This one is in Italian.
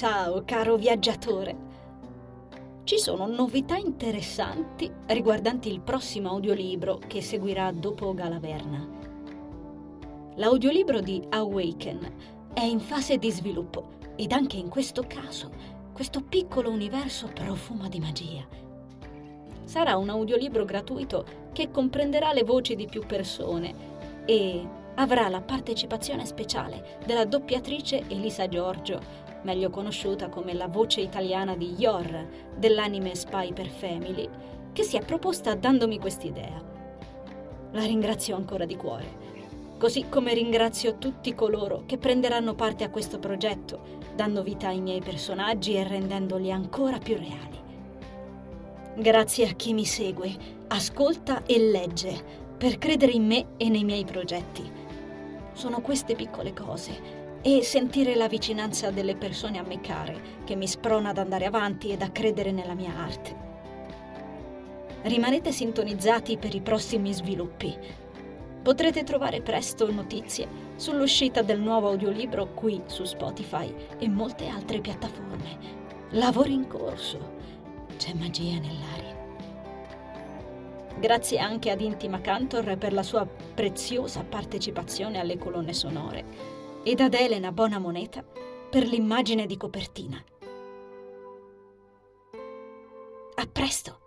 Ciao, caro viaggiatore. Ci sono novità interessanti riguardanti il prossimo audiolibro che seguirà dopo Galaverna. L'audiolibro di Awaken è in fase di sviluppo ed anche in questo caso questo piccolo universo profuma di magia. Sarà un audiolibro gratuito che comprenderà le voci di più persone e avrà la partecipazione speciale della doppiatrice Elisa Giorgio meglio conosciuta come la voce italiana di Yor dell'anime Spy per Family, che si è proposta dandomi quest'idea. La ringrazio ancora di cuore, così come ringrazio tutti coloro che prenderanno parte a questo progetto, dando vita ai miei personaggi e rendendoli ancora più reali. Grazie a chi mi segue, ascolta e legge per credere in me e nei miei progetti. Sono queste piccole cose e sentire la vicinanza delle persone a me care che mi sprona ad andare avanti ed a credere nella mia arte. Rimanete sintonizzati per i prossimi sviluppi. Potrete trovare presto notizie sull'uscita del nuovo audiolibro qui su Spotify e molte altre piattaforme. Lavori in corso. C'è magia nell'aria. Grazie anche ad Intima Cantor per la sua preziosa partecipazione alle colonne sonore ed ad Elena Bonamoneta per l'immagine di copertina. A presto!